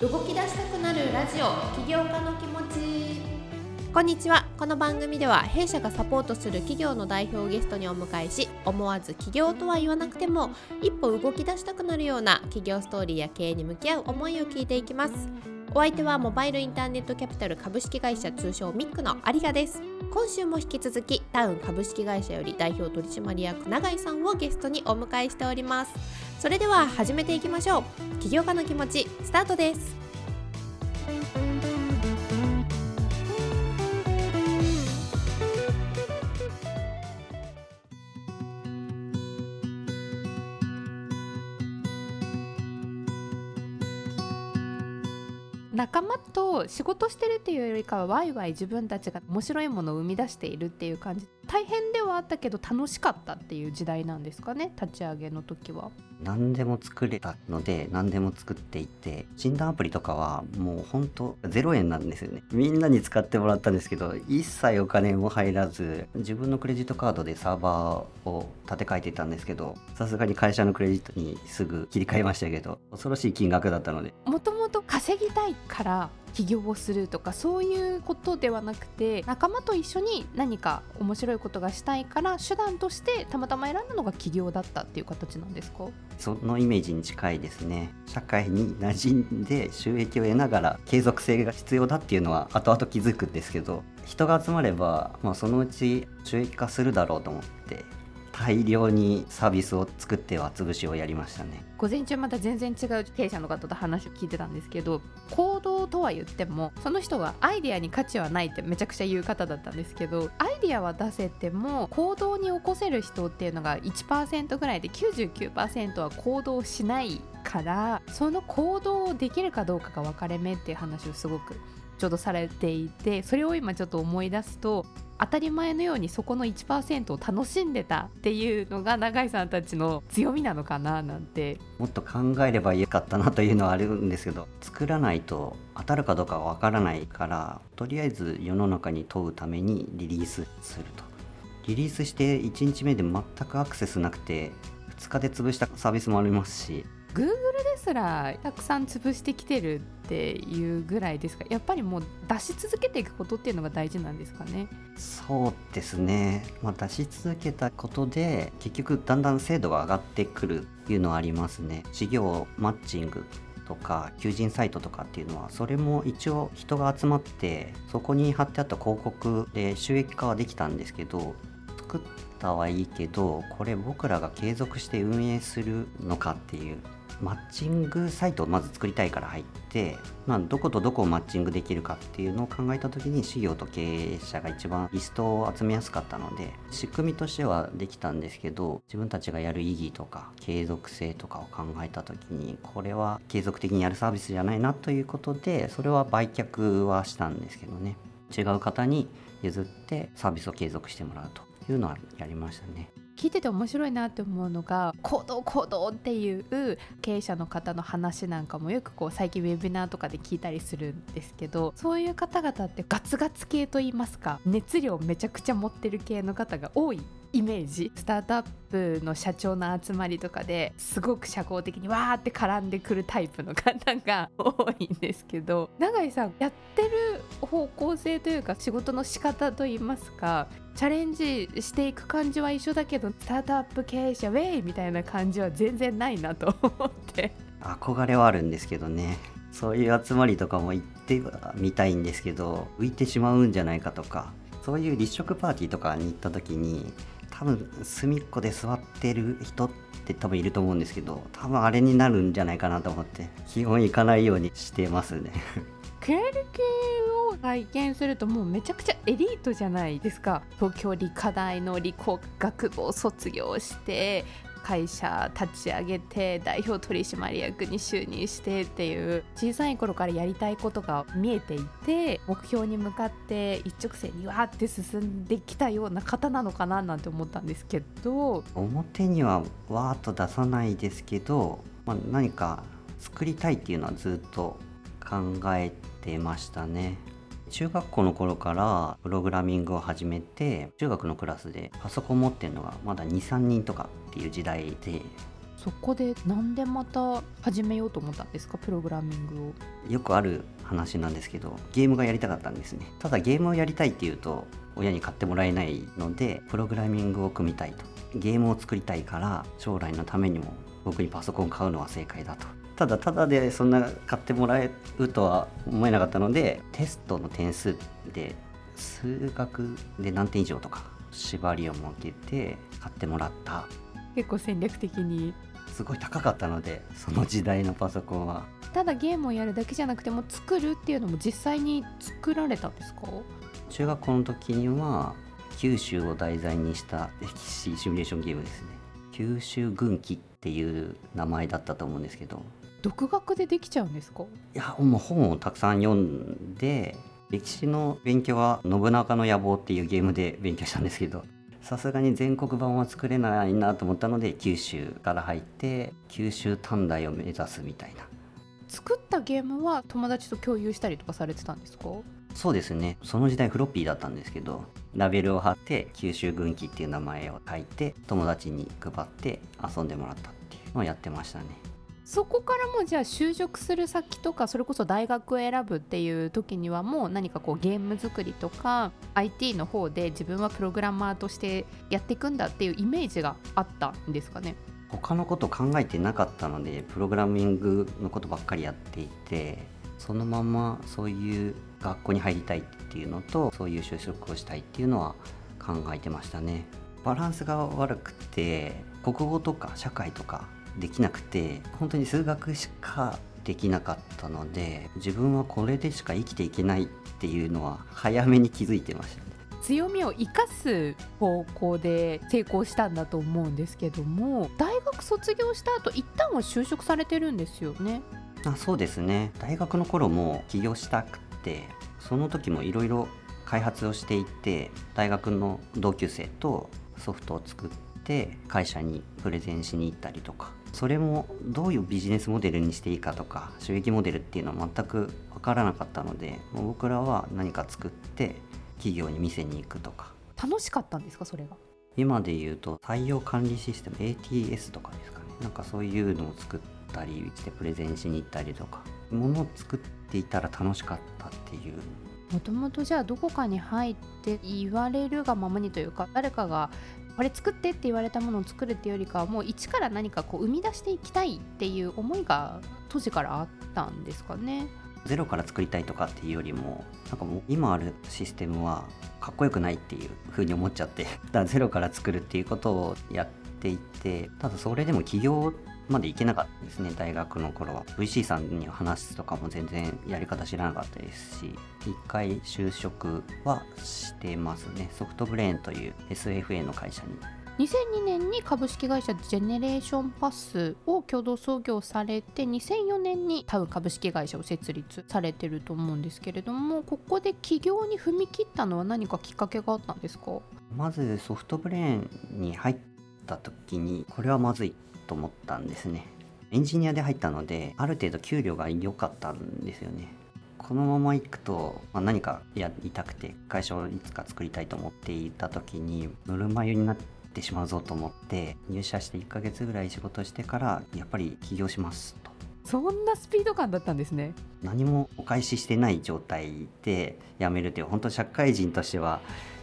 動き出したくなるラジオ起業家の気持ち。こんにちは。この番組では弊社がサポートする企業の代表をゲストにお迎えし思わず起業とは言わなくても一歩動き出したくなるような企業ストーリーや経営に向き合う思いを聞いていきます。お相手はモバイルインターネットキャピタル株式会社通称ミックの有賀です。今週も引き続きタウン株式会社より代表取締役永井さんをゲストにお迎えしております。それでは始めていきましょう。起業家の気持ちスタートです。仲間と仕事してるっていうよりかはワイワイ自分たちが面白いものを生み出しているっていう感じ。大変ではあったけど楽しかったっていう時代なんですかね立ち上げの時は。何でも作れたので何でも作っていて診断アプリとかはもうほんと0円なんですよね。みんなに使ってもらったんですけど一切お金も入らず自分のクレジットカードでサーバーを立て替えてたんですけどさすがに会社のクレジットにすぐ切り替えましたけど恐ろしい金額だったので。もともと稼ぎたいから起業をするとかそういうことではなくて仲間と一緒に何か面白いことがしたいから手段としてたまたま選んだのが起業だったっていう形なんですか？そのイメージに近いですね。社会に馴染んで収益を得ながら継続性が必要だっていうのは後々気づくんですけど人が集まれば、まあ、そのうち収益化するだろうと思って大量にサービスを作っては潰しをやりましたね。午前中また全然違う経営者の方と話を聞いてたんですけど行動とは言ってもその人がアイデアに価値はないってめちゃくちゃ言う方だったんですけどアイデアは出せても行動に起こせる人っていうのが1%ぐらいで99%は行動しないからその行動をできるかどうかが分かれ目っていう話をすごくちょうどされていてそれを今ちょっと思い出すと当たり前のようにそこの1%を楽しんでたっていうのが永井さんたちの強みなのかななんて。もっと考えればよかったなというのはあるんですけど作らないと当たるかどうかわからないからとりあえず世の中に問うためにリリースすると。リリースして1日目で全くアクセスなくて2日で潰したサービスもありますし Google ですらたくさん潰してきてるっていうぐらいですか？やっぱりもう出し続けていくことっていうのが大事なんですかね？そうですね、まあ、出し続けたことで結局だんだん精度が上がってくるっていうのはありますね。事業マッチングとか求人サイトとかっていうのはそれも一応人が集まってそこに貼ってあった広告で収益化はできたんですけど作ったはいいけどこれ僕らが継続して運営するのかっていうマッチングサイトをまず作りたいから入って、まあ、どことどこをマッチングできるかっていうのを考えた時に事業と経営者が一番リストを集めやすかったので仕組みとしてはできたんですけど自分たちがやる意義とか継続性とかを考えた時にこれは継続的にやるサービスじゃないなということでそれは売却はしたんですけどね。違う方に譲ってサービスを継続してもらうと。いうのはやりましたね。聞いてて面白いなって思うのが行動行動っていう経営者の方の話なんかもよくこう最近ウェビナーとかで聞いたりするんですけどそういう方々ってガツガツ系といいますか熱量めちゃくちゃ持ってる系の方が多いイメージスタートアップの社長の集まりとかですごく社交的にわーって絡んでくるタイプの方が 多いんですけど永井さんやってる方向性というか仕事の仕方といいますかチャレンジしていく感じは一緒だけどスタートアップ経営者ウェイみたいな感じは全然ないなと思って。憧れはあるんですけどね。そういう集まりとかも行ってみたいんですけど浮いてしまうんじゃないかとかそういう立食パーティーとかに行った時に多分隅っこで座ってる人って多分いると思うんですけど多分あれになるんじゃないかなと思って基本行かないようにしてますね。クエル系を体験するともうめちゃくちゃエリートじゃないですか。東京理科大の理工学部を卒業して会社立ち上げて代表取締役に就任してっていう小さい頃からやりたいことが見えていて目標に向かって一直線にわーって進んできたような方なのかななんて思ったんですけど表にはわーっと出さないですけど、まあ、何か作りたいっていうのはずっと考えてましたね。中学校の頃からプログラミングを始めて中学のクラスでパソコン持ってるのがまだ23人とかっていう時代で。そこでなんでまた始めようと思ったんですか？プログラミングを。よくある話なんですけどゲームがやりたかったんですね。ただゲームをやりたいっていうと親に買ってもらえないのでプログラミングを組みたいと。ゲームを作りたいから将来のためにも僕にパソコン買うのは正解だとただただでそんな買ってもらえるとは思えなかったのでテストの点数で数学で何点以上とか縛りを設けて買ってもらった。結構戦略的に。すごい高かったのでその時代のパソコンは。ただゲームをやるだけじゃなくても作るっていうのも実際に作られたんですか？中学校の時には九州を題材にした歴史シミュレーションゲームですね九州軍記っていう名前だったと思うんですけど。独学でできちゃうんですか？いやもう本をたくさん読んで歴史の勉強は「信長の野望」っていうゲームで勉強したんですけどさすがに全国版は作れないなと思ったので九州から入って九州短大を目指すみたいな。作ったゲームは友達と共有したりとかされてたんですか？そうですね。その時代フロッピーだったんですけどラベルを貼って九州軍記っていう名前を書いて友達に配って遊んでもらったっていうのをやってましたね。そこからもじゃあ就職する先とかそれこそ大学を選ぶっていう時にはもう何かこうゲーム作りとか IT の方で自分はプログラマーとしてやっていくんだっていうイメージがあったんですかね？他のこと考えてなかったのでプログラミングのことばっかりやっていてそのままそういう学校に入りたいっていうのとそういう就職をしたいっていうのは考えてましたね。バランスが悪くて国語とか社会とかできなくて本当に数学しかできなかったので自分はこれでしか生きていけないっていうのは早めに気づいてましたね。強みを生かす方向で成功したんだと思うんですけども大学卒業した後一旦は就職されてるんですよね。あそうですね。大学の頃も起業したくてその時もいろいろ開発をしていて大学の同級生とソフトを作って会社にプレゼンしに行ったりとか。それもどういうビジネスモデルにしていいかとか収益モデルっていうのは全く分からなかったので僕らは何か作って企業に見せに行くとか。楽しかったんですかそれが？今で言うと採用管理システム ATS とかですかね。なんかそういうのを作ったりしてプレゼンしに行ったりとか。ものを作っていたら楽しかったっていうもともとじゃあどこかに入って言われるがままにというか誰かがこれ作ってって言われたものを作るっていうよりかはもう一から何かこう生み出していきたいっていう思いが当時からあったんですかね。ゼロから作りたいとかっていうよりもなんかもう今あるシステムはかっこよくないっていう風に思っちゃってだからゼロから作るっていうことをやっていてただそれでも起業まで行けなかったですね大学の頃は。VC さんに話すとかも全然やり方知らなかったですし一回就職はしてますね。ソフトブレーンという SFA の会社に。2002年に株式会社ジェネレーションパスを共同創業されて2004年にタウ株式会社を設立されてると思うんですけれどもここで起業に踏み切ったのは何かきっかけがあったんですか？まずソフトブレーンに入った時にこれはまずいと思ったんですね。エンジニアで入ったのである程度給料が良かったんですよね。このまま行くと、まあ、何かやりたくて会社をいつか作りたいと思っていた時にぬるま湯になってしまうぞと思って入社して1ヶ月ぐらい仕事してからやっぱり起業しますと。そんなスピード感だったんですね。何もお返ししてない状態で辞めるっていう本当社会人としては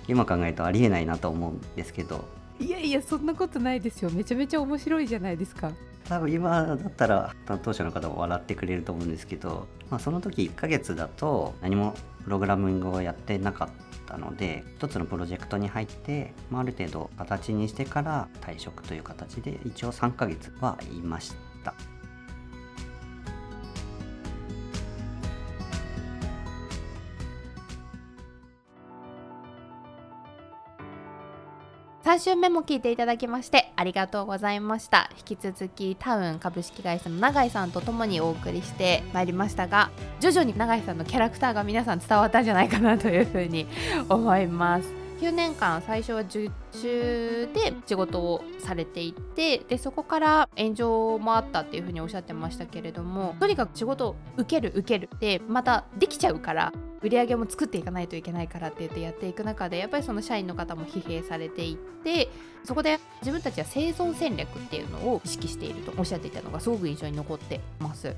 今考えるとありえないなと思うんですけどいやいやそんなことないですよめちゃめちゃ面白いじゃないですか多分今だったら担当者の方も笑ってくれると思うんですけど、まあ、その時1ヶ月だと何もプログラミングをやってなかったので一つのプロジェクトに入って、まあ、ある程度形にしてから退職という形で一応3ヶ月はいました。3週目も聞いていただきましてありがとうございました。引き続きタウン株式会社の永井さんと共にお送りしてまいりましたが徐々に永井さんのキャラクターが皆さん伝わったんじゃないかなというふうに思います。9年間最初は受注で仕事をされていてでそこから炎上もあったっていうふうにおっしゃってましたけれどもとにかく仕事を受ける受けるでまたできちゃうから売り上げも作っていかないといけないからって言ってやっていく中でやっぱりその社員の方も疲弊されていってそこで自分たちは生存戦略っていうのを意識しているとおっしゃっていたのがすごく印象に残ってます。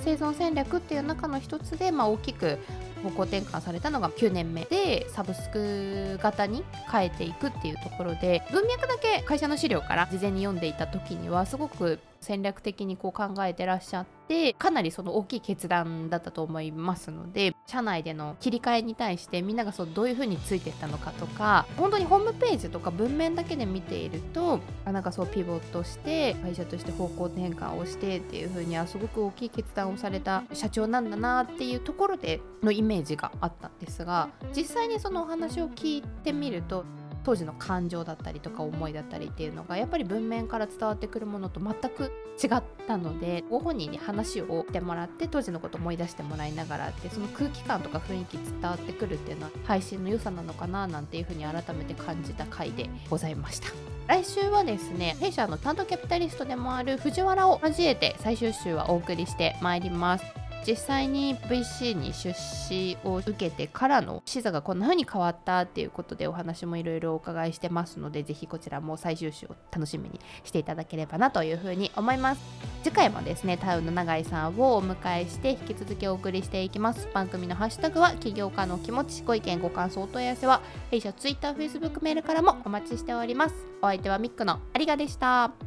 生存戦略っていう中の一つで、まあ、大きく方向転換されたのが9年目でサブスク型に変えていくっていうところで文脈だけ会社の資料から事前に読んでいた時にはすごく戦略的にこう考えてらっしゃっててかなりその大きい決断だったと思いますので社内での切り替えに対してみんながそうどういうふうについていったのかとか本当にホームページとか文面だけで見ているとあなんかそうピボットして会社として方向転換をしてっていうふうにはすごく大きい決断をされた社長なんだなっていうところでのイメージがあったんですが実際にそのお話を聞いてみると当時の感情だったりとか思いだったりっていうのがやっぱり文面から伝わってくるものと全く違ったのでご本人に話をしてもらって当時のこと思い出してもらいながらってその空気感とか雰囲気伝わってくるっていうのは配信の良さなのかななんていうふうに改めて感じた回でございました。来週はですね弊社の担当キャピタリストでもある藤原を交えて最終週はお送りしてまいります。実際に VC に出資を受けてからの視座がこんな風に変わったっていうことでお話もいろいろお伺いしてますのでぜひこちらも最終週を楽しみにしていただければなというふうに思います。次回もですねタウンの永井さんをお迎えして引き続きお送りしていきます。番組のハッシュタグは起業家の気持ちご意見ご感想お問い合わせは弊社 Twitter、Facebook メールからもお待ちしております。お相手はミックのありがでした。